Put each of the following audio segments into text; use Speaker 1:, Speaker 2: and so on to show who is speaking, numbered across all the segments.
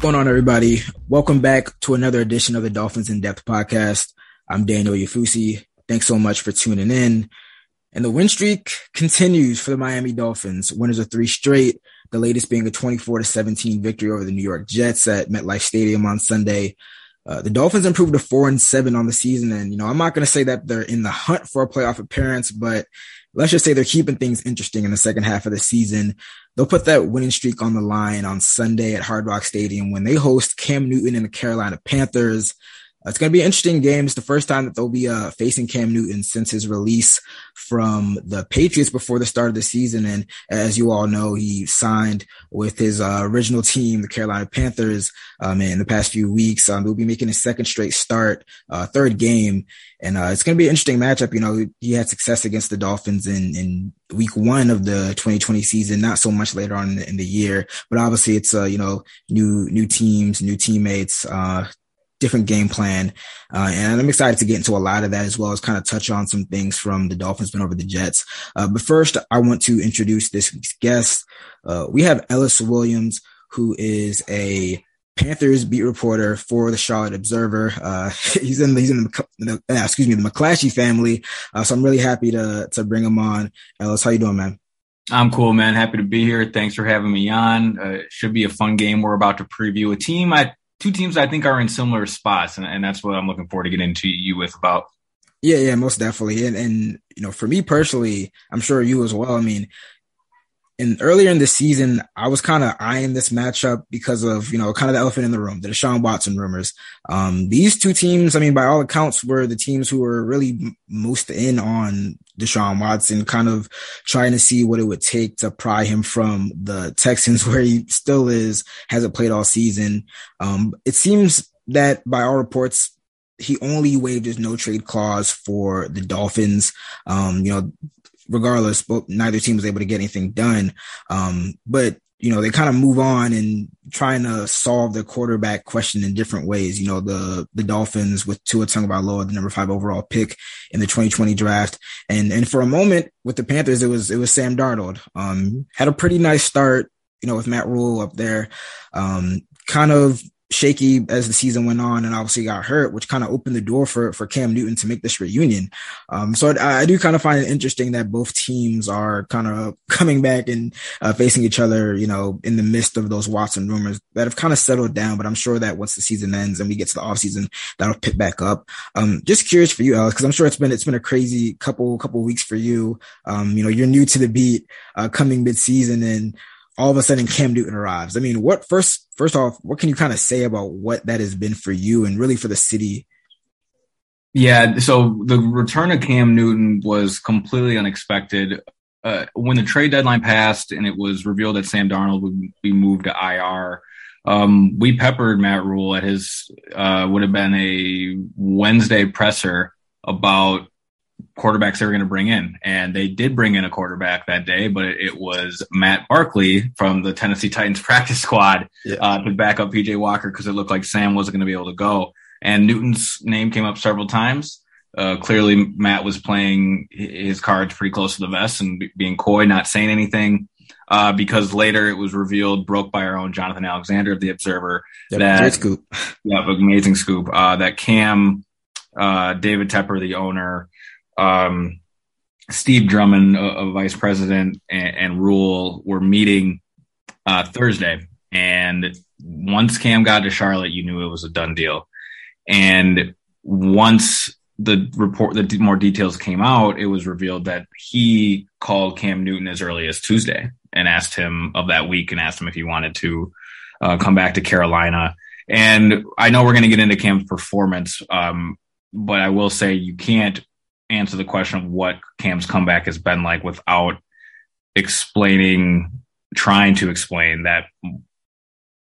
Speaker 1: going on, everybody? Welcome back to another edition of the Dolphins in Depth podcast. I'm Daniel Oyefusi. Thanks so much for tuning in. And the win streak continues for the Miami Dolphins. Winners of three straight, the latest being a 24 to 17 victory over the New York Jets at MetLife Stadium on Sunday. Uh, the Dolphins improved to four and seven on the season. And, you know, I'm not going to say that they're in the hunt for a playoff appearance, but let's just say they're keeping things interesting in the second half of the season. They'll put that winning streak on the line on Sunday at Hard Rock Stadium when they host Cam Newton and the Carolina Panthers. It's going to be an interesting game. It's the first time that they'll be uh, facing Cam Newton since his release from the Patriots before the start of the season. And as you all know, he signed with his uh, original team, the Carolina Panthers, um, in the past few weeks. Um, they'll be making his second straight start, uh, third game. And uh, it's going to be an interesting matchup. You know, he had success against the Dolphins in, in week one of the 2020 season, not so much later on in the, in the year, but obviously it's, uh, you know, new, new teams, new teammates, uh, different game plan. Uh, and I'm excited to get into a lot of that as well as kind of touch on some things from the Dolphins win over the Jets. Uh, but first, I want to introduce this week's guest. Uh, we have Ellis Williams, who is a Panthers beat reporter for the Charlotte Observer. Uh, he's in, he's in the, the uh, excuse me, the McClatchy family. Uh, so I'm really happy to, to bring him on. Ellis, how you doing, man?
Speaker 2: I'm cool, man. Happy to be here. Thanks for having me on. Uh, should be a fun game. We're about to preview a team I two teams I think are in similar spots, and, and that's what I'm looking forward to get into you with about.
Speaker 1: Yeah, yeah, most definitely. And and you know, for me personally, I'm sure you as well. I mean, in earlier in the season, I was kind of eyeing this matchup because of, you know, kind of the elephant in the room, the Deshaun Watson rumors. Um, these two teams, I mean, by all accounts, were the teams who were really most in on Deshaun Watson, kind of trying to see what it would take to pry him from the Texans where he still is, hasn't played all season. Um, it seems that by all reports, he only waived his no trade clause for the Dolphins. Um, you know, regardless, both neither team was able to get anything done. Um, but you know, they kind of move on and trying to solve the quarterback question in different ways. You know, the, the Dolphins with Tua Tagovailoa, the number five overall pick in the 2020 draft. And, and for a moment with the Panthers, it was, it was Sam Darnold. Um, had a pretty nice start, you know, with Matt Rhule up there. Um, kind of shaky as the season went on and obviously got hurt, which kind of opened the door for, for Cam Newton to make this reunion. Um, so I, I, do kind of find it interesting that both teams are kind of coming back and uh, facing each other, you know, in the midst of those Watson rumors that have kind of settled down. But I'm sure that once the season ends and we get to the offseason, that'll pick back up. Um, just curious for you, Alex, because I'm sure it's been, it's been a crazy couple, couple weeks for you. Um, you know, you're new to the beat, uh, coming mid season and, all of a sudden Cam Newton arrives. I mean, what first, first off, what can you kind of say about what that has been for you and really for the city?
Speaker 2: Yeah. So the return of Cam Newton was completely unexpected. Uh, when the trade deadline passed and it was revealed that Sam Darnold would be moved to IR, um, we peppered Matt Rhule at his, uh, would have been a Wednesday presser about quarterbacks they were going to bring in. And they did bring in a quarterback that day, but it was Matt Barkley from the Tennessee Titans practice squad yeah. uh, to back up PJ Walker because it looked like Sam wasn't going to be able to go. And Newton's name came up several times. Uh, clearly, Matt was playing his cards pretty close to the vest and being coy, not saying anything. Uh, because later it was revealed, broke by our own Jonathan Alexander of the Observer,
Speaker 1: yep, that great scoop,
Speaker 2: yeah, amazing scoop, uh, that Cam, uh, David Tepper, the owner, um, Steve Drummond, a, a vice president, and, and, Rhule were meeting uh, Thursday. And once Cam got to Charlotte, you knew it was a done deal. And once the report, the more details came out, it was revealed that he called Cam Newton as early as Tuesday and asked him of that week and asked him if he wanted to uh, come back to Carolina. And I know we're going to get into Cam's performance, um, but I will say you can't answer the question of what Cam's comeback has been like without explaining, trying to explain that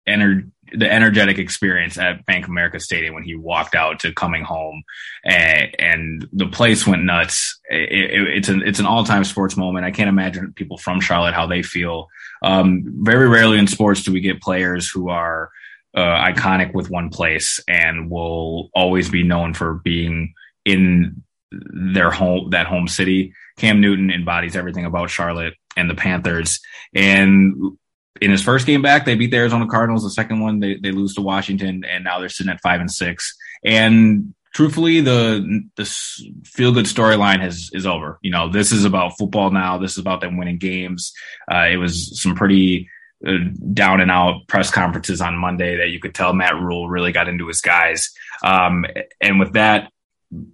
Speaker 2: ener- the energetic experience at Bank America Stadium when he walked out to coming home and, and the place went nuts. It, it, it's an, it's an all time sports moment. I can't imagine people from Charlotte, how they feel. Um, very rarely in sports do we get players who are, uh, iconic with one place and will always be known for being in their home, that home city. Cam Newton embodies everything about Charlotte and the Panthers. And in his first game back, they beat the Arizona Cardinals. The second one, they, they lose to Washington, and now they're sitting at five and six. And truthfully, the the feel good storyline has is over. You know, this is about football now. This is about them winning games. Uh, it was some pretty uh, down and out press conferences on Monday that you could tell Matt Rhule really got into his guys. Um, and with that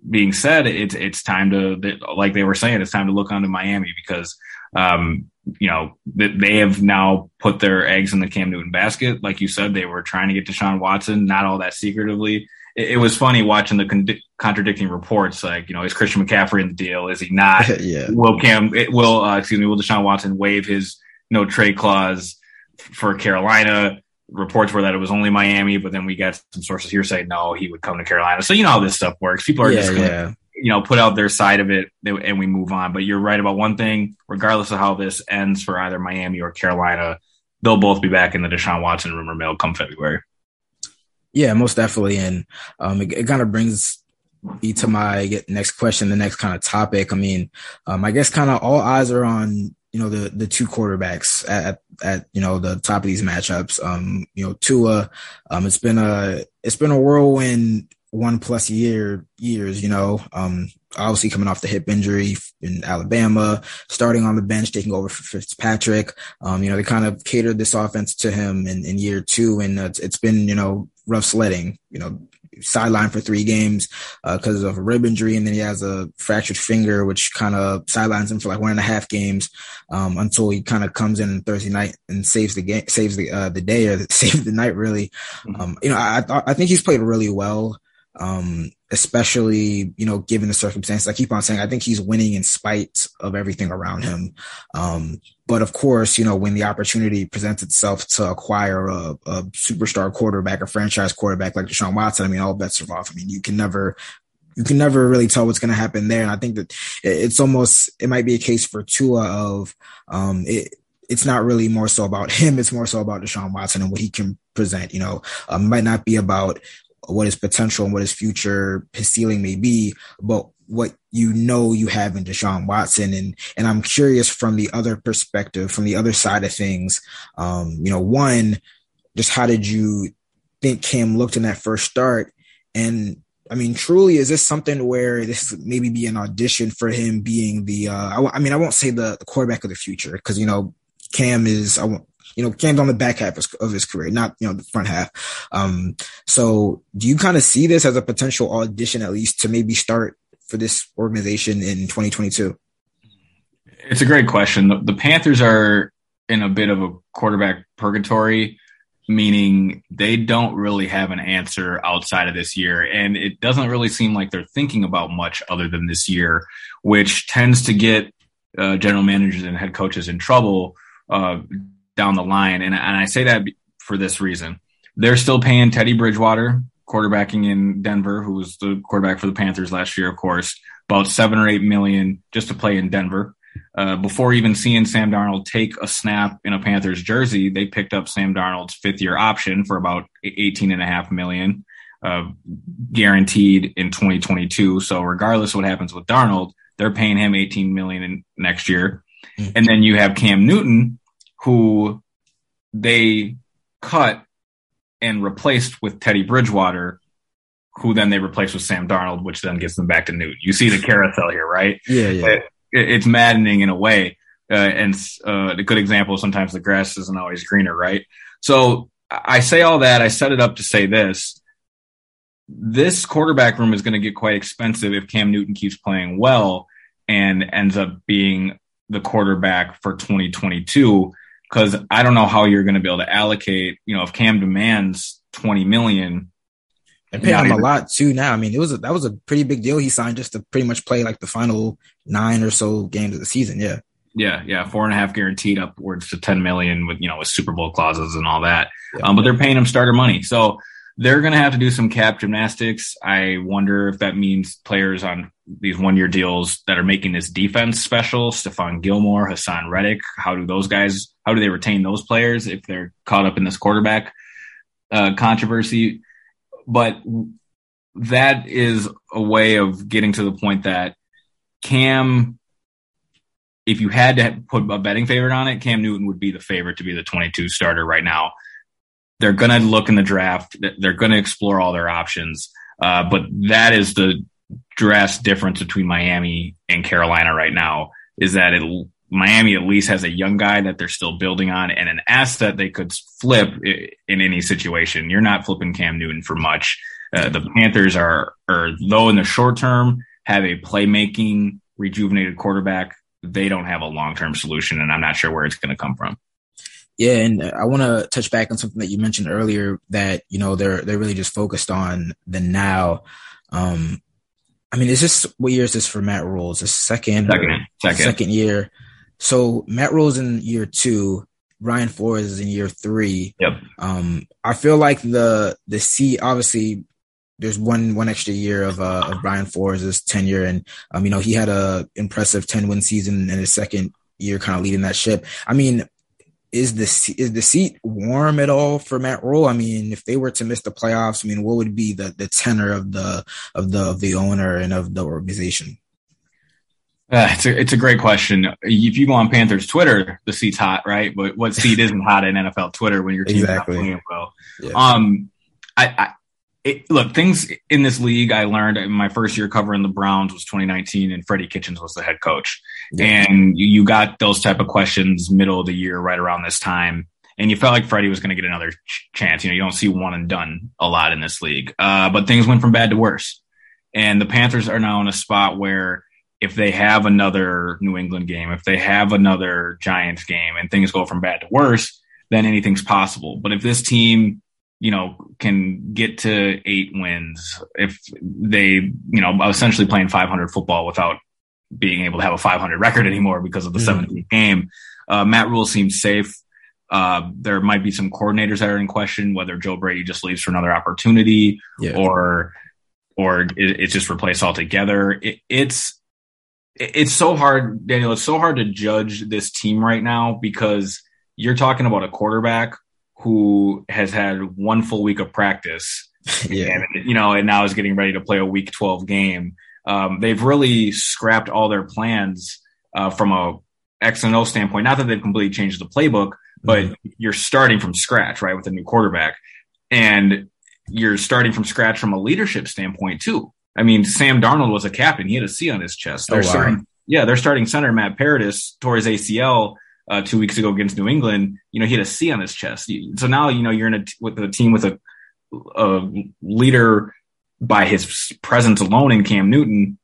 Speaker 2: being said, it's it's time to like they were saying, it's time to look onto Miami because um, you know they have now put their eggs in the Cam Newton basket. Like you said, they were trying to get Deshaun Watson, not all that secretively it, it was funny watching the con- contradicting reports. Like, you know, is Christian McCaffrey in the deal? Is he not?
Speaker 1: yeah.
Speaker 2: Will Cam? It, will uh, excuse me? Will Deshaun Watson waive his no trade clause for Carolina? Reports were that it was only Miami, but then we got some sources here saying no, he would come to Carolina. So you know how this stuff works. People are yeah, just gonna, yeah. you know put out their side of it, and we move on. But you're right about one thing. Regardless of how this ends for either Miami or Carolina, they'll both be back in the Deshaun Watson rumor mill come February.
Speaker 1: Yeah, most definitely. And um, it, it kind of brings me to my next question, the next kind of topic. I mean, um, I guess kind of all eyes are on you know the the two quarterbacks at at you know the top of these matchups. Um, you know, Tua. Um, it's been a it's been a whirlwind one plus year years. You know, um, obviously coming off the hip injury in Alabama, starting on the bench, taking over for Fitzpatrick. Um, you know, they kind of catered this offense to him in, in year two, and it's, it's been you know rough sledding. You know, sidelined for three games because uh, of a rib injury, and then he has a fractured finger, which kind of sidelines him for like one and a half games um, until he kind of comes in Thursday night and saves the game, saves the uh, the day or saves the night. Really, mm-hmm. um, you know, I I think he's played really well. Um, especially, you know, given the circumstances. I keep on saying I think he's winning in spite of everything around him. Um, but of course, you know, when the opportunity presents itself to acquire a, a superstar quarterback, a franchise quarterback like Deshaun Watson, I mean, all bets are off. I mean, you can never you can never really tell what's going to happen there. And I think that it's almost, it might be a case for Tua of, um, it, it's not really more so about him. It's more so about Deshaun Watson and what he can present. You know, um, might not be about what his potential and what his future, his ceiling may be, but what you know you have in Deshaun Watson. And, and I'm curious from the other perspective, from the other side of things, um, you know, one, just how did you think Cam looked in that first start? And I mean, truly, is this something where this maybe be an audition for him being the, uh, I, I mean, I won't say the, the quarterback of the future because, you know, Cam is, I won't, you know, Cam's on the back half of his career, not, you know, the front half. Um, so do you kind of see this as a potential audition, at least to maybe start for this organization in 2022?
Speaker 2: It's a great question. The, the Panthers are in a bit of a quarterback purgatory, meaning they don't really have an answer outside of this year. And it doesn't really seem like they're thinking about much other than this year, which tends to get uh, general managers and head coaches in trouble uh, down the line. And, and I say that for this reason. They're still paying Teddy Bridgewater, quarterbacking in Denver, who was the quarterback for the Panthers last year, of course, about seven or eight million just to play in Denver. Uh, before even seeing Sam Darnold take a snap in a Panthers jersey, they picked up Sam Darnold's fifth year option for about 18 and a half million, uh, guaranteed in 2022. So regardless of what happens with Darnold, they're paying him 18 million in next year. Mm-hmm. And then you have Cam Newton, who they cut and replaced with Teddy Bridgewater, who then they replaced with Sam Darnold, which then gets them back to Newton. You see the carousel here, right?
Speaker 1: Yeah, yeah. It,
Speaker 2: it's maddening in a way. Uh, and uh, a good example, sometimes the grass isn't always greener, right? So I say all that. I set it up to say this. This quarterback room is going to get quite expensive if Cam Newton keeps playing well and ends up being the quarterback for 2022 because I don't know how you're going to be able to allocate. You know, if Cam demands 20 million,
Speaker 1: and pay him even, a lot too. Now, I mean, it was a, that was a pretty big deal he signed just to pretty much play like the final nine or so games of the season. Yeah,
Speaker 2: yeah, yeah, four and a half guaranteed upwards to 10 million with you know with Super Bowl clauses and all that. Yeah. Um, but they're paying him starter money, so they're going to have to do some cap gymnastics. I wonder if that means players on these one year deals that are making this defense special, Stephon Gilmore, Haason Reddick, how do those guys, how do they retain those players if they're caught up in this quarterback uh, controversy? But that is a way of getting to the point that Cam if you had to put a betting favorite on it, Cam Newton would be the favorite to be the 22 starter right now. They're going to look in the draft. They're going to explore all their options. Uh, but that is the drastic difference between Miami and Carolina right now is that it, Miami at least has a young guy that they're still building on and an asset they could flip in any situation. You're not flipping Cam Newton for much. Uh, the Panthers are, are though in the short term have a playmaking rejuvenated quarterback. They don't have a long term solution, and I'm not sure where it's going to come from.
Speaker 1: Yeah, and I want to touch back on something that you mentioned earlier that you know they're they're really just focused on the now. Um, I mean, is this what year is this for Matt Rhule? Is this second
Speaker 2: second second,
Speaker 1: second year? So Matt Rhule's in year two. Brian Flores is in year three.
Speaker 2: Yep.
Speaker 1: Um, I feel like the the C obviously there's one one extra year of uh of Brian Flores' tenure, and um, you know he had a impressive ten win season in his second year, kind of leading that ship. I mean, is the is the seat warm at all for Matt Rhule? I mean, if they were to miss the playoffs, I mean, what would be the the tenor of the of the of the owner and of the organization?
Speaker 2: Uh, it's a it's a great question. If you go on Panthers Twitter, the seat's hot, right? But what seat isn't hot in NFL Twitter when your team's exactly. not playing well? Yeah. Um, I, it, look, things in this league I learned in my first year covering the Browns was 2019 and Freddie Kitchens was the head coach. And you, got those type of questions middle of the year, right around this time. And you felt like Freddie was going to get another ch- chance. You know, you don't see one and done a lot in this league. Uh, but things went from bad to worse. And the Panthers are now in a spot where if they have another New England game, if they have another Giants game and things go from bad to worse, then anything's possible. But if this team you know, can get to eight wins if they, you know, essentially playing 500 football without being able to have a 500 record anymore because of the mm-hmm. 17th game. Uh, Matt Rhule seems safe. Uh, there might be some coordinators that are in question, whether Joe Brady just leaves for another opportunity yeah. or, or it, it's just replaced altogether. It, it's, it's so hard, Daniel. It's so hard to judge this team right now because you're talking about a quarterback who has had one full week of practice. yeah. And, you know, and now is getting ready to play a week 12 game. Um, they've really scrapped all their plans uh, from a X and O standpoint. Not that they've completely changed the playbook, but mm-hmm. you're starting from scratch, right, with a new quarterback. And you're starting from scratch from a leadership standpoint, too. I mean, Sam Darnold was a captain. He had a C on his chest. They're oh, wow. starting, yeah, they're starting center Matt Paradis tore his ACL uh, two weeks ago against New England, you know, he had a C on his chest. So now, you know, you're in a, with a team with a, a leader by his presence alone in Cam Newton,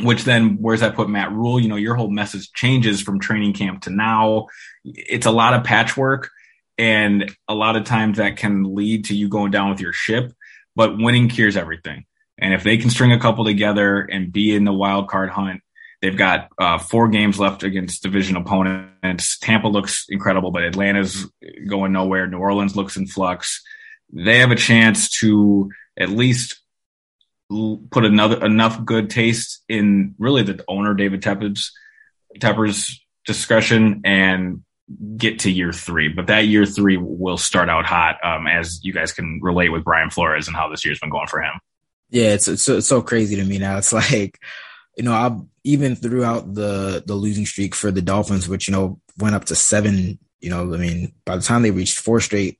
Speaker 2: which then where's that put Matt Rhule? You know, your whole message changes from training camp to now. It's a lot of patchwork and a lot of times that can lead to you going down with your ship, but winning cures everything. And if they can string a couple together and be in the wild card hunt, They've got uh, four games left against division opponents. Tampa looks incredible, but Atlanta's going nowhere. New Orleans looks in flux. They have a chance to at least put another enough good taste in really the owner David Tepper's Tepper's discussion and get to year three. But that year three will start out hot, um, as you guys can relate with Brian Flores and how this year's been going for him.
Speaker 1: Yeah, it's, it's so, it's so crazy to me now. It's like you know, I even throughout the the losing streak for the Dolphins, which you know went up to seven. You know, I mean, by the time they reached four straight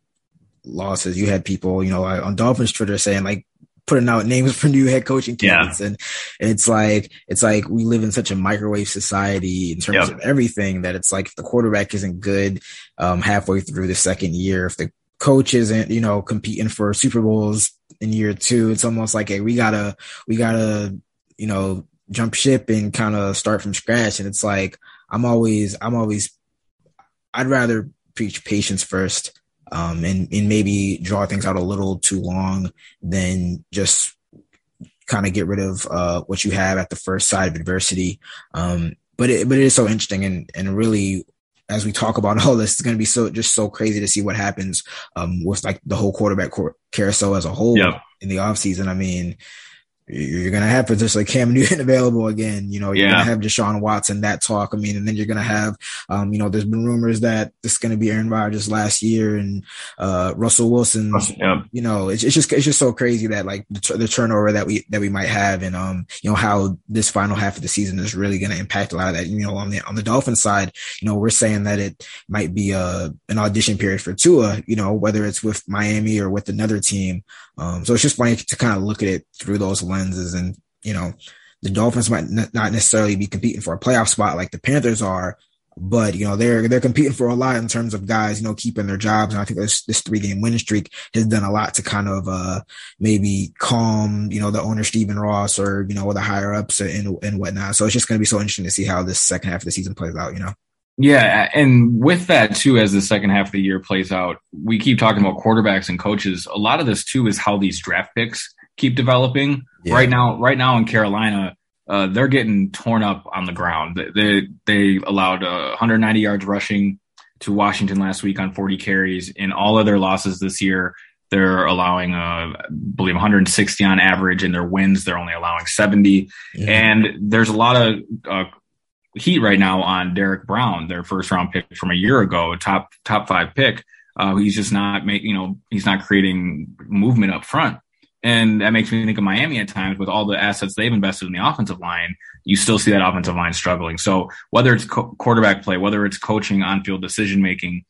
Speaker 1: losses, you had people, you know, on Dolphins Twitter saying like putting out names for new head coaching candidates, yeah. and, it's like it's like we live in such a microwave society in terms yep. of everything that it's like if the quarterback isn't good um, halfway through the second year, if the coach isn't, you know, competing for Super Bowls in year two, it's almost like, hey, we gotta, we gotta, you know, jump ship and kind of start from scratch. And it's like I'm always I'm always I'd rather preach patience first um, and and maybe draw things out a little too long then just kind of get rid of uh, what you have at the first side of adversity. Um, but it but it is so interesting and and really as we talk about all this, it's going to be so just so crazy to see what happens um, with like the whole quarterback carousel as a whole yep. in the offseason. I mean, you're going to have potentially Cam Newton available again. You know, you're
Speaker 2: Yeah.
Speaker 1: going to have Deshaun Watson, that talk. I mean, and then you're going to have, um, you know, there's been rumors that this is going to be Aaron Rodgers last year and, uh, Russell Wilson.
Speaker 2: Yeah.
Speaker 1: You know, it's, it's just, it's just so crazy that like the, the turnover that we, that we might have and, um, you know, how this final half of the season is really going to impact a lot of that. You know, on the, on the Dolphin side, you know, we're saying that it might be, uh, an audition period for Tua, you know, whether it's with Miami or with another team. Um, so it's just funny to kind of look at it through those lenses and, you know, the Dolphins might not necessarily be competing for a playoff spot like the Panthers are, but you know they're they're competing for a lot in terms of guys you know keeping their jobs. And I think this this three game winning streak has done a lot to kind of uh maybe calm you know the owner Stephen Ross or you know the higher ups and and whatnot. So it's just going to be so interesting to see how this second half of the season plays out you know?
Speaker 2: Yeah, and with that too, as the second half of the year plays out, we keep talking about quarterbacks and coaches. A lot of this too is how these draft picks keep developing.
Speaker 1: Yeah.
Speaker 2: Right now, right now in Carolina, uh, they're getting torn up on the ground. They they, they allowed uh, 190 yards rushing to Washington last week on 40 carries. In all of their losses this year, they're allowing, uh, I believe, 160 on average. In their wins, they're only allowing 70.
Speaker 1: Yeah.
Speaker 2: And there's a lot of uh, heat right now on Derrick Brown, their first round pick from a year ago, top top five pick. Uh, he's just not making, you know, he's not creating movement up front. And that makes me think of Miami at times with all the assets they've invested in the offensive line. You still see that offensive line struggling. So whether it's co- quarterback play, whether it's coaching, on field decision making,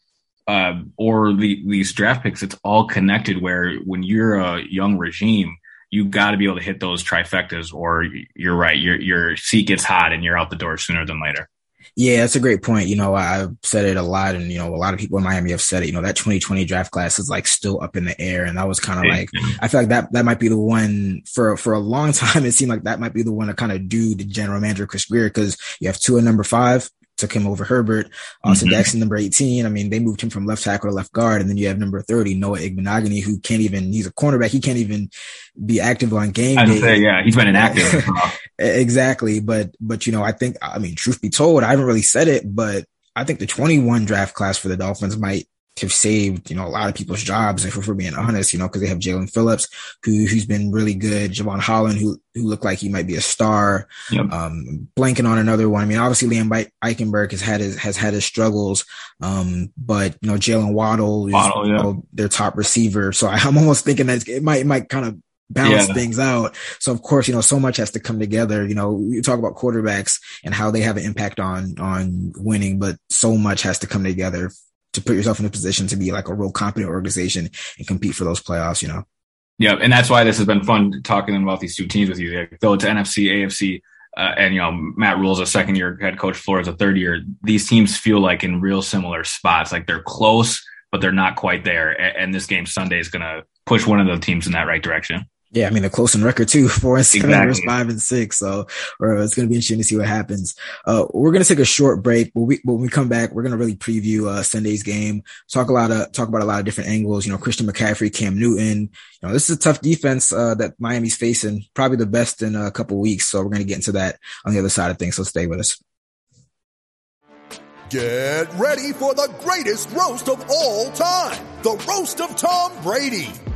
Speaker 2: uh, or the, these draft picks, it's all connected. Where when you're a young regime, you got to be able to hit those trifectas, or you're right, your your seat gets hot and you're out the door sooner than later.
Speaker 1: Yeah, that's a great point. You know, I've said it a lot, and you know, a lot of people in Miami have said it. You know, that 2020 draft class is like still up in the air, and that was kind of like I feel like that that might be the one for for a long time. It seemed like that might be the one to kind of do the general manager Chris Grier because you have two at number five. Took him over Herbert, Austin
Speaker 2: Mhm.
Speaker 1: Jackson, number 18. I mean, they moved him from left tackle to left guard. And then you have number 30, Noah Igbinoghene, who can't even, he's a cornerback. He can't even be active on game
Speaker 2: I'd
Speaker 1: day.
Speaker 2: say, yeah, he's been inactive.
Speaker 1: Exactly. But, but, you know, I think, I mean, truth be told, I haven't really said it, but I think the 21 draft class for the Dolphins might have saved, you know, a lot of people's jobs, if we're being honest, you know, because they have Jaelan Phillips, who, who's been really good, Jevon Holland, who, who looked like he might be a star.
Speaker 2: Yep.
Speaker 1: Um, blanking on another one. I mean, obviously Liam Eich- Eichenberg has had his, has had his struggles. Um, but, you know, Jaylen Waddle is
Speaker 2: Waddle,
Speaker 1: you know, their top receiver. So I, I'm almost thinking that it might, it might kind of balance
Speaker 2: Yeah.
Speaker 1: things out. So of course, you know, so much has to come together. You know, you talk about quarterbacks and how they have an impact on on winning, but so much has to come together to put yourself in a position to be like a real competent organization and compete for those playoffs. You know,
Speaker 2: Yeah, and that's why this has been fun talking about these two teams with you. Like, Though it's NFC, AFC, uh, and you know Matt Rhule's a second year head coach, Flores a third year. These teams feel like in real similar spots. Like they're close, but they're not quite there. A- And this game Sunday is going to push one of the teams in that right direction.
Speaker 1: Yeah, I mean they're close in record too, four and seven
Speaker 2: Exactly.
Speaker 1: versus five and six. So, or it's going to be interesting to see what happens. Uh, we're going to take a short break. When we when we come back, we're going to really preview uh, Sunday's game. Talk a lot of talk about a lot of different angles. You know, Christian McCaffrey, Cam Newton. You know, this is a tough defense uh, that Miami's facing, probably the best in a couple weeks. So we're going to get into that on the other side of things. So stay with us.
Speaker 3: Get ready for the greatest roast of all time. The Roast of Tom Brady.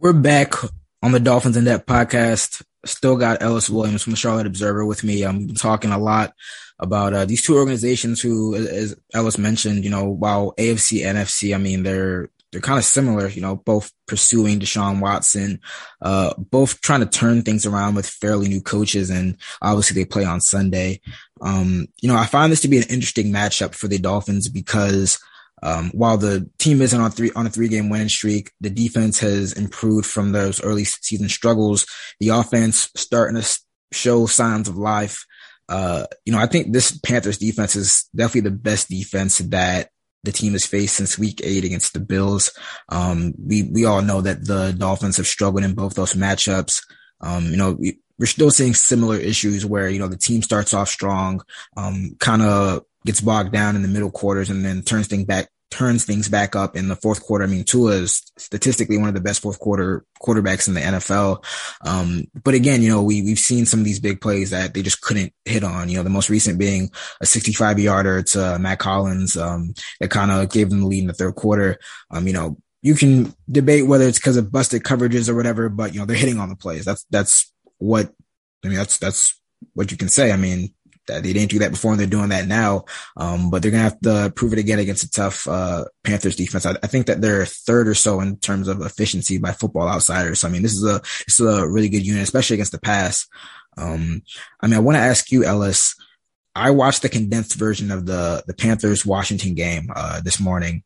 Speaker 1: We're back on the Dolphins in Depth podcast. Still got Ellis Williams from the Charlotte Observer with me. I'm talking a lot about uh, these two organizations who, as Ellis mentioned, you know, while AFC, NFC, I mean, they're they're kind of similar, you know, both pursuing Deshaun Watson, uh, both trying to turn things around with fairly new coaches, and obviously they play on Sunday. Um, you know, I find this to be an interesting matchup for the Dolphins because um, while the team isn't on three on a three game winning streak, the defense has improved from those early season struggles. The offense starting to show signs of life. Uh, you know, I think this Panthers defense is definitely the best defense that the team has faced since week eight against the Bills. Um, we, we all know that the Dolphins have struggled in both those matchups. Um, you know, we, we're still seeing similar issues where, you know, the team starts off strong, um, kind of gets bogged down in the middle quarters and then turns things back turns things back up in the fourth quarter. I mean, Tua is statistically one of the best fourth quarter quarterbacks in the NFL. Um, but again, you know, we, we've seen some of these big plays that they just couldn't hit on, you know, the most recent being a 65 yarder to Mack Hollins, um, that kind of gave them the lead in the third quarter. Um, you know, you can debate whether it's because of busted coverages or whatever, but you know, they're hitting on the plays. That's, that's what, I mean, that's, that's what you can say. I mean, they didn't do that before and they're doing that now. Um, but they're going to have to prove it again against a tough, uh, Panthers defense. I, I, think that they're third or so in terms of efficiency by football outsiders. So, I mean, this is a, this is a really good unit, especially against the pass. Um, I mean, I want to ask you, Ellis, I watched the condensed version of the, the Panthers Washington game, uh, this morning.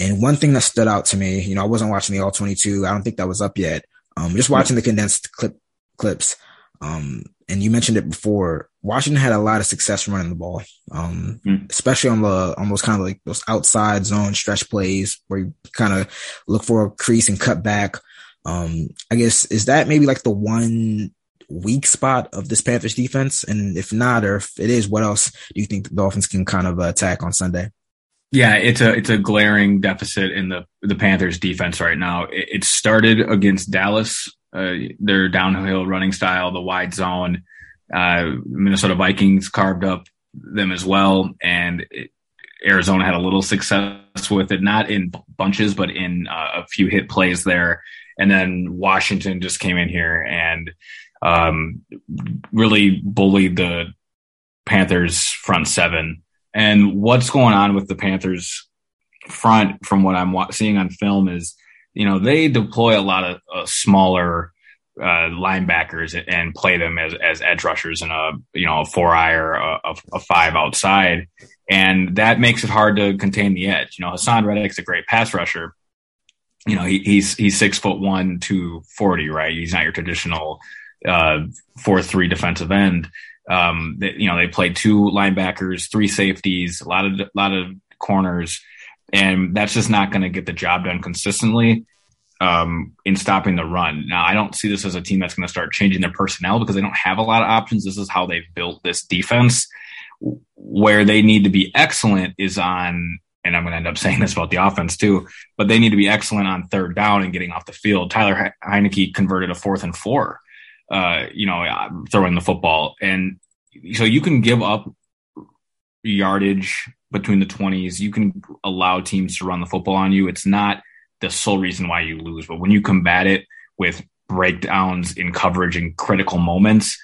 Speaker 1: And one thing that stood out to me, you know, I wasn't watching the all 22. I don't think that was up yet. Um, just watching the condensed clip clips. Um, and you mentioned it before. Washington had a lot of success running the ball, um, mm. especially on the on those kind of like those outside zone stretch plays where you kind of look for a crease and cut back. Um, I guess is that maybe like the one weak spot of this Panthers defense? And if not, or if it is, what else do you think the Dolphins can kind of attack on Sunday?
Speaker 2: Yeah, it's a it's a glaring deficit in the the Panthers defense right now. It, it started against Dallas uh, their downhill running style, the wide zone. Uh, Minnesota Vikings carved up them as well, and it, Arizona had a little success with it, not in bunches, but in uh, a few hit plays there. And then Washington just came in here and um, really bullied the Panthers front seven. And what's going on with the Panthers front, from what I'm seeing on film, is you know, they deploy a lot of uh, smaller uh, linebackers and play them as, as edge rushers in a, you know, a four eye or a, a, five outside. And that makes it hard to contain the edge. You know, Haason Reddick's a great pass rusher. You know, he, he's, he's six foot one to 40, right? He's not your traditional, uh, four, three defensive end. Um, they, you know, they played two linebackers, three safeties, a lot of, a lot of corners and that's just not going to get the job done consistently um, in stopping the run. Now, I don't see this as a team that's going to start changing their personnel because they don't have a lot of options. This is how they've built this defense. Where they need to be excellent is on, and I'm going to end up saying this about the offense too, but they need to be excellent on third down and getting off the field. Taylor Heinicke converted a fourth and four, uh, you know, uh, throwing the football. And so you can give up yardage between the 20s. You can allow teams to run the football on you. It's not the sole reason why you lose, but when you combat it with breakdowns in coverage in critical moments,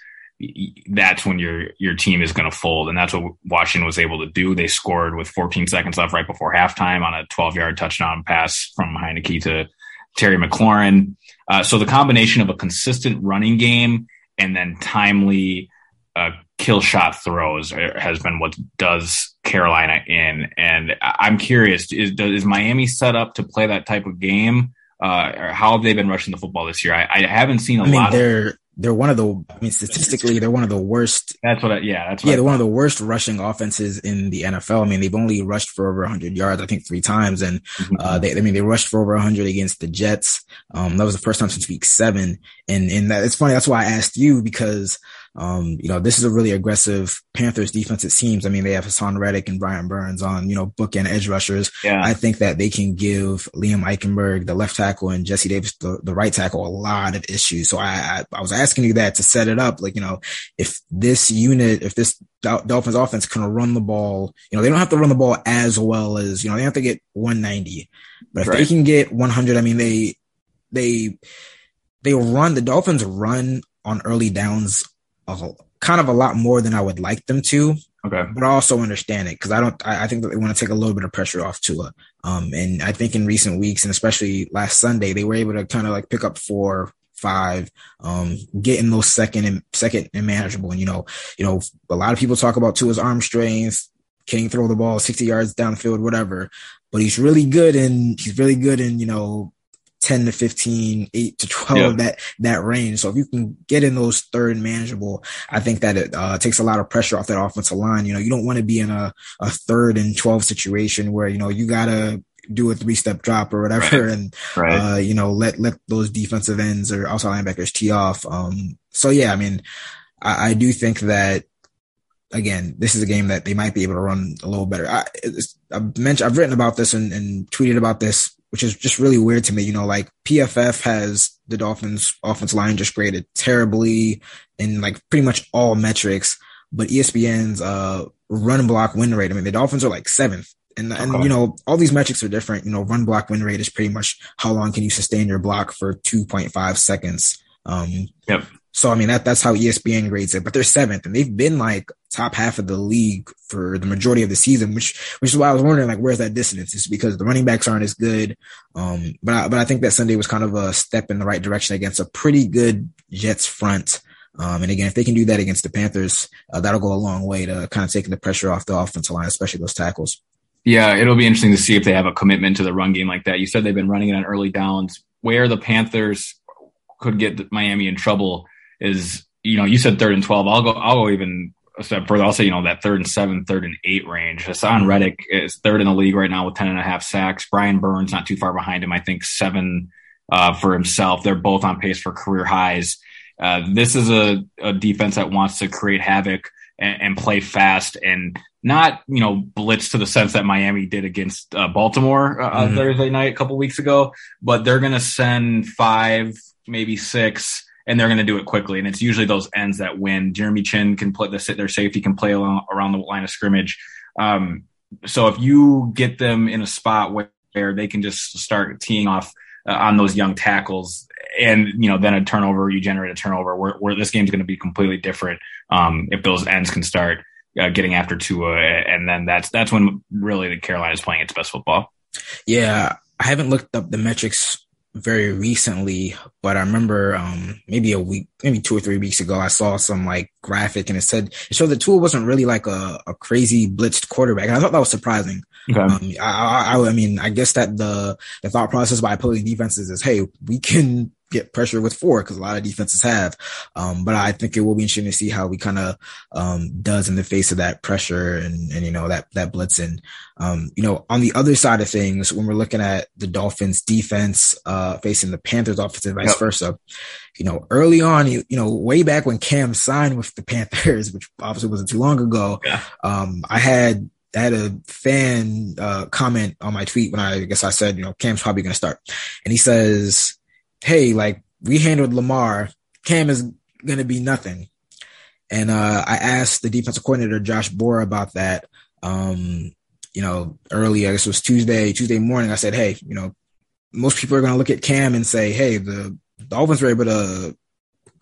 Speaker 2: that's when your your team is going to fold, and that's what Washington was able to do. They scored with 14 seconds left right before halftime on a 12 yard touchdown pass from Heinicke to Terry McLaurin. Uh, so the combination of a consistent running game and then timely uh, kill shot throws has been what does Carolina in. And I'm curious, is, is Miami set up to play that type of game? Uh, or how have they been rushing the football this year? I, I haven't seen a
Speaker 1: I mean,
Speaker 2: lot.
Speaker 1: They're of- they're one of the. I mean, statistically, they're one of the worst.
Speaker 2: That's what. I, yeah, that's what
Speaker 1: yeah. they're one of the worst rushing offenses in the NFL. I mean, they've only rushed for over 100 yards, I think, three times, and mm-hmm. uh, they. I mean, they rushed for over 100 against the Jets. Um, that was the first time since week seven, and and that, it's funny. That's why I asked you because um, you know, this is a really aggressive Panthers defense. It seems. I mean, they have Haason Reddick and Brian Burns on, you know, bookend edge rushers. Yeah. I think that they can give Liam Eichenberg, the left tackle, and Jesse Davis, the, the right tackle, a lot of issues. So I, I, I was asking you that to set it up. Like, you know, if this unit, if this Dolphins offense can run the ball, you know, they don't have to run the ball as well as, you know, they have to get 190, but if right. they can get 100, I mean, they, they, they run, the Dolphins run on early downs a, kind of a lot more than I would like them to.
Speaker 2: Okay.
Speaker 1: But I also understand it because I don't, I, I, think that they want to take a little bit of pressure off Tua. Um, and I think in recent weeks and especially last Sunday, they were able to kind of like pick up four, five, um, getting those second and second and manageable. And, you know, you know, a lot of people talk about Tua's arm strength, can throw the ball 60 yards downfield, whatever, but he's really good and he's really good in, you know, 10 to 15, 8 to 12, yeah. that, that range. So if you can get in those third manageable, I think that it uh, takes a lot of pressure off that offensive line. You know, you don't want to be in a, a third and 12 situation where, you know, you gotta do a three step drop or whatever right. and, right. uh, you know, let, let those defensive ends or outside linebackers tee off. Um, so yeah, I mean, I, I do think that again, this is a game that they might be able to run a little better. I, have mentioned, I've written about this and, and, tweeted about this, which is just really weird to me. You know, like PFF has the Dolphins offense line just graded terribly in like pretty much all metrics, but ESPN's, uh, run block win rate. I mean, the Dolphins are like seventh. And, okay. and, you know, all these metrics are different. You know, run block win rate is pretty much how long can you sustain your block for 2.5 seconds. Um,
Speaker 2: yep.
Speaker 1: So I mean that that's how ESPN grades it, but they're seventh and they've been like top half of the league for the majority of the season, which which is why I was wondering like where's that dissonance? Is because the running backs aren't as good. Um, but I, but I think that Sunday was kind of a step in the right direction against a pretty good Jets front. Um, and again, if they can do that against the Panthers, uh, that'll go a long way to kind of taking the pressure off the offensive line, especially those tackles.
Speaker 2: Yeah, it'll be interesting to see if they have a commitment to the run game like that. You said they've been running it on early downs. Where the Panthers could get Miami in trouble is, you know, you said third and 12. I'll go, I'll go even a step further. I'll say, you know, that third and seven, third and eight range. Haason Reddick is third in the league right now with 10 and a half sacks. Brian Burns not too far behind him. I think seven uh, for himself. They're both on pace for career highs. Uh, this is a, a, defense that wants to create havoc and, and, play fast and not, you know, blitz to the sense that Miami did against uh, Baltimore uh, mm-hmm. Thursday night a couple weeks ago, but they're going to send five, maybe six and they're going to do it quickly. And it's usually those ends that win. Jeremy Chinn can play the their safety can play along, around the line of scrimmage. Um, so if you get them in a spot where, they can just start teeing off uh, on those young tackles, and you know then a turnover, you generate a turnover. Where, where this game's going to be completely different um, if those ends can start uh, getting after Tua, and then that's that's when really the Carolina is playing its best football.
Speaker 1: Yeah, I haven't looked up the metrics very recently, but I remember um, maybe a week, maybe two or three weeks ago, I saw some like graphic and it said it showed that Tua wasn't really like a, a crazy blitzed quarterback. And I thought that was surprising. Okay. Um, I, I, I mean, I guess that the the thought process by opposing defenses is, hey, we can get pressure with four because a lot of defenses have. Um, but I think it will be interesting to see how we kind of um, does in the face of that pressure and and you know that that blitzing. Um, you know, on the other side of things, when we're looking at the Dolphins defense uh, facing the Panthers offense and vice yep. versa, you know, early on, you, you know, way back when Cam signed with the Panthers, which obviously wasn't too long ago, yeah. um, I had I had a fan uh, comment on my tweet when I, I guess I said, you know, Cam's probably going to start, and he says hey, like we handled Lamar, Cam is to be nothing. And uh, I asked the defensive coordinator Josh Boyer about that. Um, you know, early, I guess it was Tuesday, Tuesday morning. I said, hey, you know, most people are to look at Cam and say, hey, the Dolphins were able to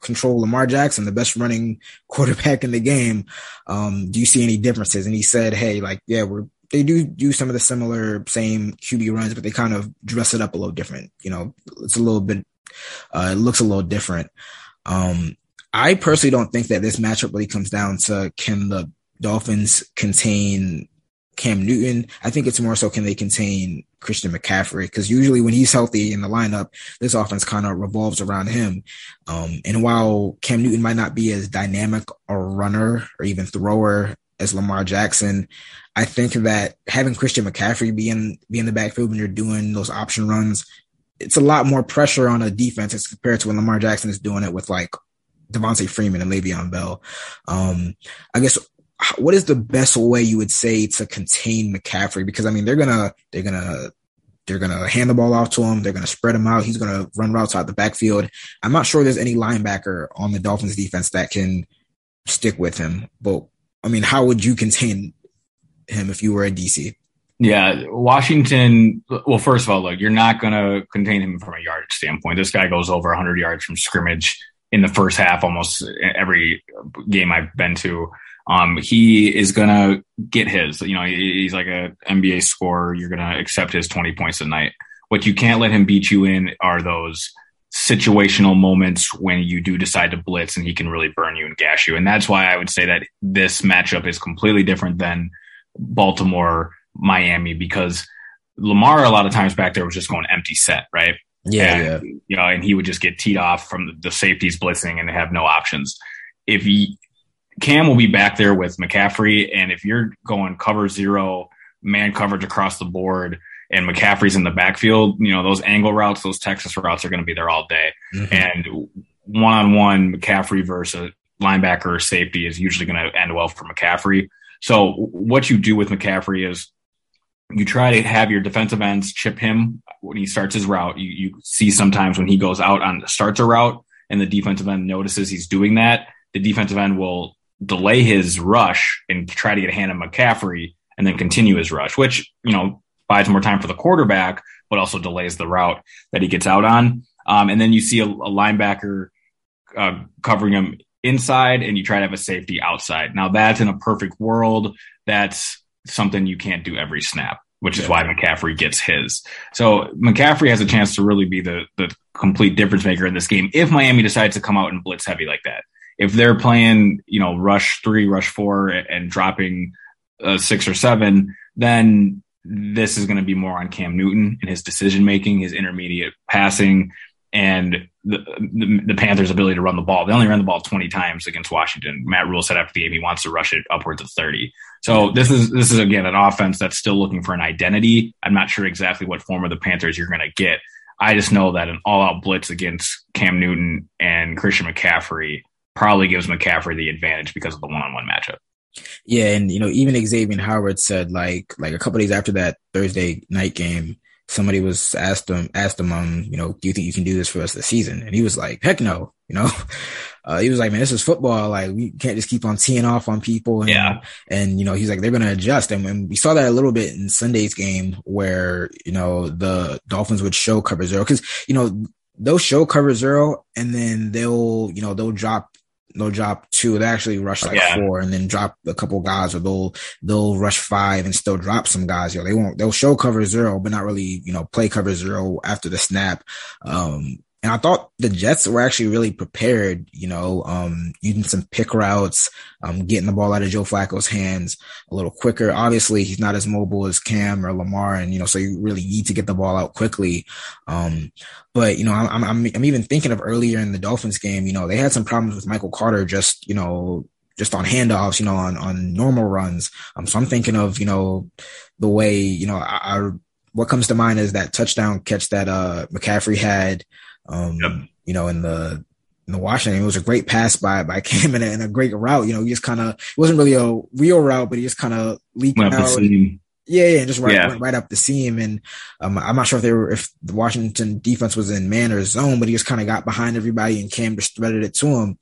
Speaker 1: control Lamar Jackson, the best running quarterback in the game. Um, do you see any differences? And he said, hey, like, yeah, we're they do do some of the similar same QB runs, but they kind of dress it up a little different. You know, it's a little bit, uh, it looks a little different. Um, I personally don't think that this matchup really comes down to can the Dolphins contain Cam Newton. I think it's more so can they contain Christian McCaffrey? Because usually when he's healthy in the lineup, this offense kind of revolves around him. Um, and while Cam Newton might not be as dynamic a runner or even thrower as Lamar Jackson, I think that having Christian McCaffrey be in be in the backfield when you're doing those option runs, it's a lot more pressure on a defense as compared to when Lamar Jackson is doing it with like Devonta Freeman and Le'Veon Bell. Um, I guess what is the best way you would say to contain McCaffrey? Because I mean, they're gonna they're gonna they're gonna hand the ball off to him. They're gonna spread him out. He's gonna run routes out the backfield. I'm not sure there's any linebacker on the Dolphins defense that can stick with him. But I mean, how would you contain him if you were a DC?
Speaker 2: Yeah, Washington. Well, first of all, look, you're not going to contain him from a yardage standpoint. This guy goes over 100 yards from scrimmage in the first half, almost every game I've been to. Um, he is going to get his. You know, he's like a NBA scorer. You're going to accept his 20 points a night. What you can't let him beat you in are those situational moments when you do decide to blitz and he can really burn you and gash you. And that's why I would say that this matchup is completely different than Baltimore, Miami, because Lamar a lot of times back there was just going empty set, right?
Speaker 1: Yeah,
Speaker 2: and,
Speaker 1: yeah.
Speaker 2: You know, and he would just get teed off from the safeties blitzing and have no options. If he Cam will be back there with McCaffrey, and if you're going cover zero, man coverage across the board, and McCaffrey's in the backfield, you know, those angle routes, those Texas routes are going to be there all day.
Speaker 1: Mhm.
Speaker 2: And one on one, McCaffrey versus linebacker or safety is usually going to end well for McCaffrey. So what you do with McCaffrey is you try to have your defensive ends chip him when he starts his route. You, you see sometimes when he goes out on starts a route and the defensive end notices he's doing that, the defensive end will delay his rush and try to get a hand on McCaffrey and then continue his rush, which, you know, buys more time for the quarterback, but also delays the route that he gets out on. Um, and then you see a, a linebacker uh, covering him inside and you try to have a safety outside. Now that's in a perfect world. That's something you can't do every snap, which is why McCaffrey gets his. So McCaffrey has a chance to really be the, the complete difference maker in this game if Miami decides to come out and blitz heavy like that. If they're playing, you know, rush three, rush four, and dropping uh, six or seven, then this is going to be more on Cam Newton and his decision making, his intermediate passing, and the, the, the Panthers' ability to run the ball. They only ran the ball 20 times against Washington. Matt Rhule said after the game he wants to rush it upwards of 30. So this is this is again an offense that's still looking for an identity. I'm not sure exactly what form of the Panthers you're going to get. I just know that an all-out blitz against Cam Newton and Christian McCaffrey probably gives McCaffrey the advantage because of the one-on-one matchup.
Speaker 1: Yeah, and you know, even Xavier Howard said like like a couple days after that Thursday night game, somebody was asked him asked him um, you know, do you think you can do this for us this season? And he was like, heck no, you know. Uh, he was like, man, this is football. Like we can't just keep on teeing off on people. And,
Speaker 2: Yeah.
Speaker 1: And, you know, he's like, they're going to adjust. And when we saw that a little bit in Sunday's game where, you know, the Dolphins would show cover zero because, you know, they'll show cover zero and then they'll, you know, they'll drop they'll drop two. They actually rush like
Speaker 2: Yeah.
Speaker 1: four and then drop a couple guys, or they'll they'll rush five and still drop some guys. You know, they won't. They'll show cover zero, but not really. You know, play cover zero after the snap. Um, and I thought the Jets were actually really prepared. You know, um, using some pick routes, um, getting the ball out of Joe Flacco's hands a little quicker. Obviously, he's not as mobile as Cam or Lamar, and you know, so you really need to get the ball out quickly. Um, but you know, I'm, I'm I'm even thinking of earlier in the Dolphins game. You know, they had some problems with Michael Carter just you know just on handoffs, you know, on on normal runs. Um, so I'm thinking of you know the way you know I, I what comes to mind is that touchdown catch that uh McCaffrey had. Um,
Speaker 2: Yep.
Speaker 1: you know, in the in the Washington, it was a great pass by by Cam and a, and a great route. You know, he just kind of it wasn't really a real route, but he just kind of leaked
Speaker 2: Went up the
Speaker 1: out. Yeah, yeah, And just right,
Speaker 2: Yeah.
Speaker 1: went right up the seam. And um, I'm not sure if they were if the Washington defense was in man or zone, but he just kind of got behind everybody and Cam just threaded it to him.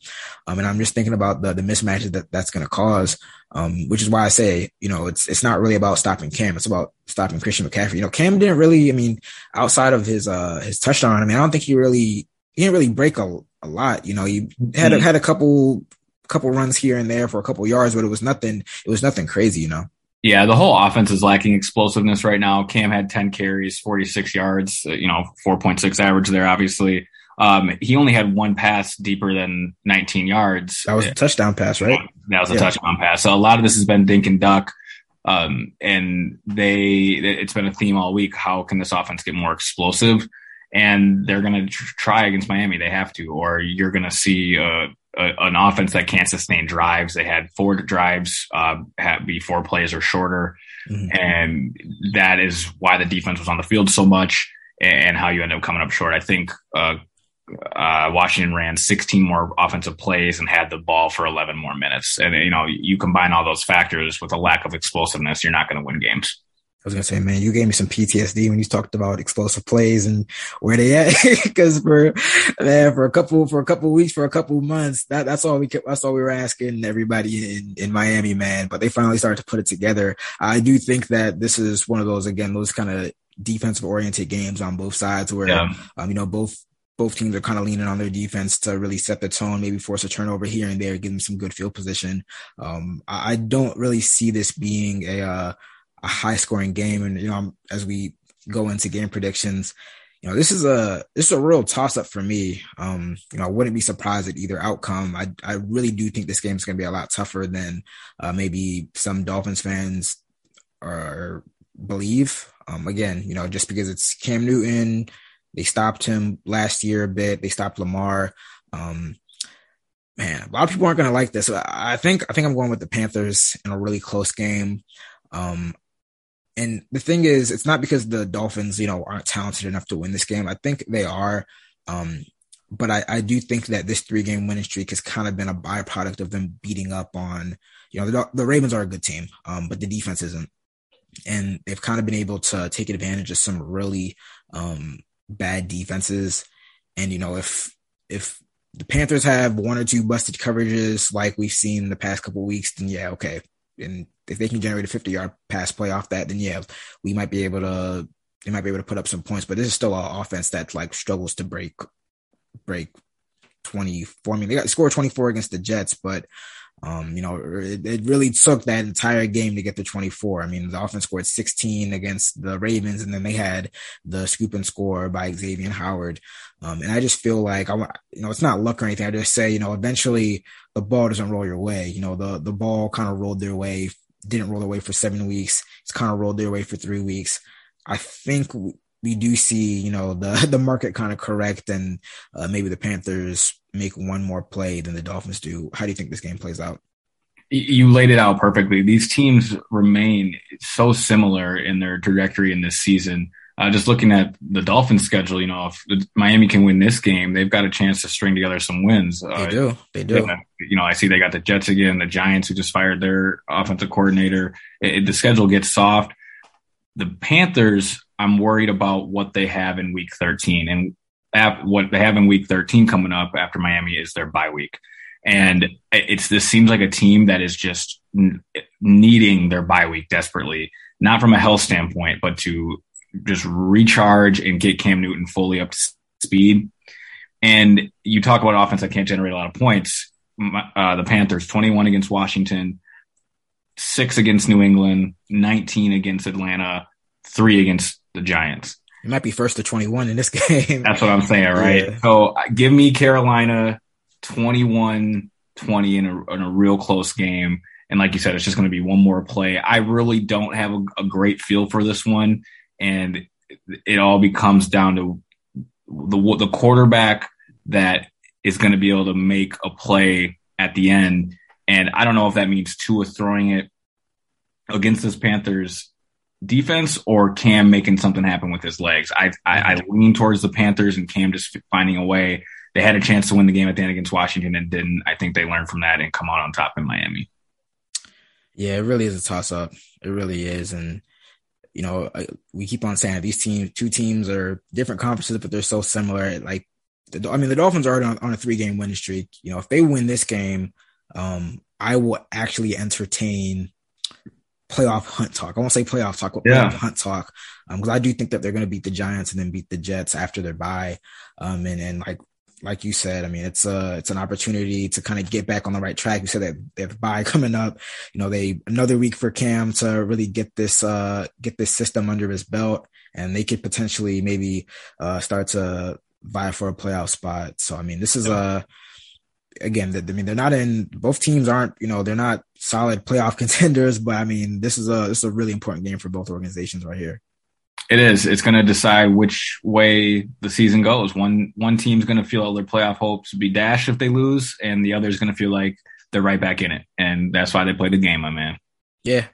Speaker 1: Um, and I'm just thinking about the the mismatches that that's going to cause. Um, which is why I say, you know, it's it's not really about stopping Cam. It's about stopping Christian McCaffrey. You know, Cam didn't really. I mean, outside of his uh his touchdown, I mean, I don't think he really he didn't really break a a lot. You know, he had a,
Speaker 2: Mhm.
Speaker 1: had a couple couple runs here and there for a couple yards, but it was nothing. It was nothing crazy. You know.
Speaker 2: Yeah, the whole offense is lacking explosiveness right now. Cam had 10 carries, 46 yards, uh, you know, 4.6 average there, obviously. Um, he only had one pass deeper than 19 yards.
Speaker 1: That was a touchdown pass, right?
Speaker 2: That was a
Speaker 1: Yeah.
Speaker 2: touchdown pass. So a lot of this has been dink and duck. Um, and they, it's been a theme all week. How can this offense get more explosive? And they're going to tr- try against Miami. They have to, or you're going to see a, a, an offense that can't sustain drives. They had four drives, uh, be four plays or shorter.
Speaker 1: Mhm.
Speaker 2: And that is why the defense was on the field so much and how you end up coming up short. I think, uh, uh, Washington ran 16 more offensive plays and had the ball for 11 more minutes. And, you know, you combine all those factors with a lack of explosiveness, you're not going to win games.
Speaker 1: I was gonna say, man, you gave me some PTSD when you talked about explosive plays and where they at. Because for man, for a couple for a couple weeks, for a couple months, that that's all we kept, that's all we were asking everybody in in Miami, man. But they finally started to put it together. I do think that this is one of those again, those kind of defensive oriented games on both sides where
Speaker 2: Yeah.
Speaker 1: um, you know both both teams are kind of leaning on their defense to really set the tone, maybe force a turnover here and there, give them some good field position. Um, I, I don't really see this being a uh, a high scoring game. And, you know, as we go into game predictions, you know, this is a this is a real toss up for me. Um, you know, I wouldn't be surprised at either outcome. I I really do think this game is going to be a lot tougher than uh, maybe some Dolphins fans are believe. Um, again, you know, just because it's Cam Newton, they stopped him last year a bit. They stopped Lamar. Um, man, a lot of people aren't going to like this. I think I think I'm going with the Panthers in a really close game. Um, and the thing is, it's not because the Dolphins, you know, aren't talented enough to win this game. I think they are. Um, but I, I do think that this three game winning streak has kind of been a byproduct of them beating up on, you know, the, the Ravens are a good team, um, but the defense isn't. And they've kind of been able to take advantage of some really um, bad defenses. And, you know, if, if the Panthers have one or two busted coverages like we've seen the past couple weeks, then yeah, okay. And if they can generate a 50 yard pass play off that, then yeah, we might be able to, they might be able to put up some points, but this is still an offense that like struggles to break, break 24. I mean, they got scored 24 against the Jets, but um, you know, it, it, really took that entire game to get to 24. I mean, the offense scored 16 against the Ravens, and then they had the scoop and score by Xavier Howard. Um, and I just feel like I you know, it's not luck or anything. I just say, you know, eventually the ball doesn't roll your way. You know, the the ball kind of rolled their way, didn't roll their way for seven weeks. It's kind of rolled their way for three weeks. I think we do see, you know, the the market kind of correct, and uh, maybe the Panthers make one more play than the Dolphins do. How do you think this game plays out?
Speaker 2: You laid it out perfectly. These teams remain so similar in their trajectory in this season. Uh, just looking at the Dolphins' schedule, you know, if Miami can win this game, they've got a chance to string together some wins.
Speaker 1: Uh, they do. They do.
Speaker 2: You know, I see they got the Jets again, the Giants who just fired their offensive coordinator. It, it, the schedule gets soft. The Panthers, I'm worried about what they have in Week 13, and what they have in week 13 coming up after Miami is their bye week. And it's this seems like a team that is just needing their bye week desperately, not from a health standpoint, but to just recharge and get Cam Newton fully up to speed. And you talk about offense that can't generate a lot of points. Uh, the Panthers 21 against Washington, six against New England, 19 against Atlanta, three against the Giants.
Speaker 1: It might be first to 21 in this game.
Speaker 2: That's what I'm saying, right? Yeah. So uh, give me Carolina 21 20 in a, in a real close game. And like you said, it's just going to be one more play. I really don't have a, a great feel for this one. And it all becomes down to the, the quarterback that is going to be able to make a play at the end. And I don't know if that means Tua throwing it against this Panthers defense or Cam making something happen with his legs. I, I, I lean towards the Panthers and Cam just finding a way. They had a chance to win the game at the end against Washington and didn't. I think they learned from that and come out on top in Miami.
Speaker 1: Yeah, it really is a toss up. It really is. And, you know, we keep on saying these teams, two teams are different conferences, but they're so similar. Like, the, I mean, the Dolphins are on, on a three game winning streak. You know, if they win this game, um, I will actually entertain playoff hunt talk. I won't say playoff talk, but yeah. playoff hunt talk. Um, because I do think that they're going to beat the Giants and then beat the Jets after their bye. Um, and and like like you said, I mean, it's a it's an opportunity to kind of get back on the right track. You said that they have a bye coming up. You know, they another week for Cam to really get this uh get this system under his belt, and they could potentially maybe uh start to vie for a playoff spot. So I mean, this is a again, I mean, they're not in. Both teams aren't, you know, they're not solid playoff contenders. But I mean, this is a this is a really important game for both organizations right here.
Speaker 2: It is. It's going to decide which way the season goes. One one team's going to feel all their playoff hopes be dashed if they lose, and the other's going to feel like they're right back in it, and that's why they play the game, my man.
Speaker 1: Yeah,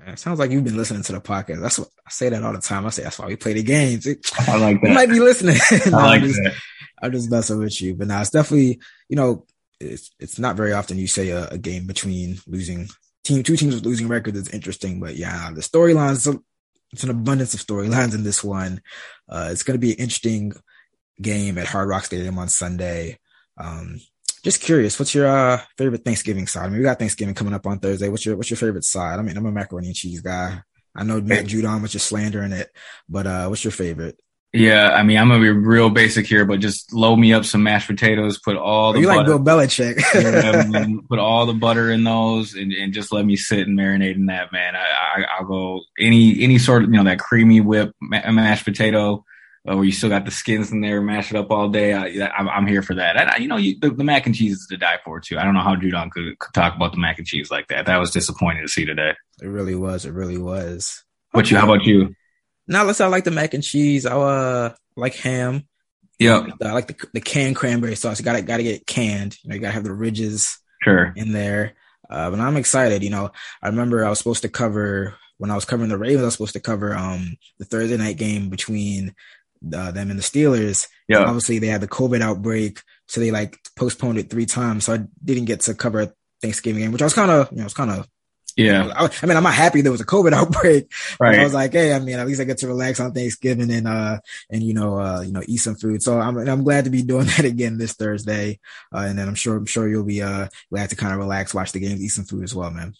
Speaker 1: man, it sounds like you've been listening to the podcast. That's what I say that all the time. I say that's why we play the games.
Speaker 2: I like that.
Speaker 1: You might be listening.
Speaker 2: I like that.
Speaker 1: I'm just messing with you. But now it's definitely, you know, it's it's not very often you say a, a game between losing team two teams with losing records is interesting. But yeah, the storylines it's an abundance of storylines in this one. Uh, it's going to be an interesting game at Hard Rock Stadium on Sunday. Um, just curious, what's your uh, favorite Thanksgiving side? I mean, we got Thanksgiving coming up on Thursday. What's your what's your favorite side? I mean, I'm a macaroni and cheese guy. I know Matt Judon was just slandering it, but uh, what's your favorite?
Speaker 2: Yeah, I mean, I'm gonna be real basic here, but just load me up some mashed potatoes. Put all the
Speaker 1: you
Speaker 2: butter,
Speaker 1: like Bill Belichick.
Speaker 2: put all the butter in those, and, and just let me sit and marinate in that. Man, I, I will go any any sort of you know that creamy whip mashed potato, uh, where you still got the skins in there, mash it up all day. I, I'm, I'm here for that. And I, you know, you, the, the, mac and cheese is to die for too. I don't know how Judon could, could, talk about the mac and cheese like that. That was disappointing to see today.
Speaker 1: It really was. It really was.
Speaker 2: What okay. you? How about you?
Speaker 1: Now let's. say I like the mac and cheese. I uh like ham.
Speaker 2: Yeah,
Speaker 1: I like the, the canned cranberry sauce. You gotta gotta get canned. You know, you gotta have the ridges
Speaker 2: sure
Speaker 1: in there. Uh, but I'm excited. You know, I remember I was supposed to cover when I was covering the Ravens. I was supposed to cover um the Thursday night game between uh, them and the Steelers.
Speaker 2: Yeah.
Speaker 1: obviously, they had the COVID outbreak, so they like postponed it three times. So I didn't get to cover Thanksgiving game, which I was kind of, you know, was kind of.
Speaker 2: Yeah.
Speaker 1: I, I, mean, I'm not happy there was a COVID outbreak.
Speaker 2: Right.
Speaker 1: I was like, hey, I mean, at least I get to relax on Thanksgiving and, uh, and, you know, uh, you know, eat some food. So I'm, I'm glad to be doing that again this Thursday. Uh, and then I'm sure, I'm sure you'll be, uh, glad to kind of relax, watch the games, eat some food as well, man.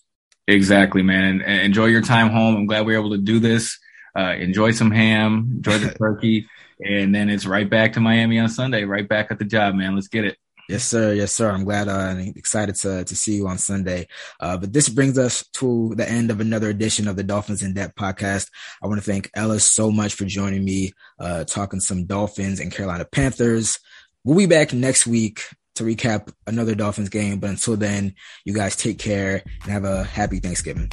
Speaker 2: Exactly, man. And, enjoy your time home. I'm glad we were able to do this. Uh, enjoy some ham, enjoy the turkey, and then it's right back to Miami on Sunday. Right back at the job, man. Let's get it.
Speaker 1: Yes, sir. Yes, sir. I'm glad uh, and excited to to see you on Sunday. Uh, but this brings us to the end of another edition of the Dolphins in Depth podcast. I want to thank Ellis so much for joining me, uh, talking some Dolphins and Carolina Panthers. We'll be back next week to recap another Dolphins game. But until then, you guys take care and have a happy Thanksgiving.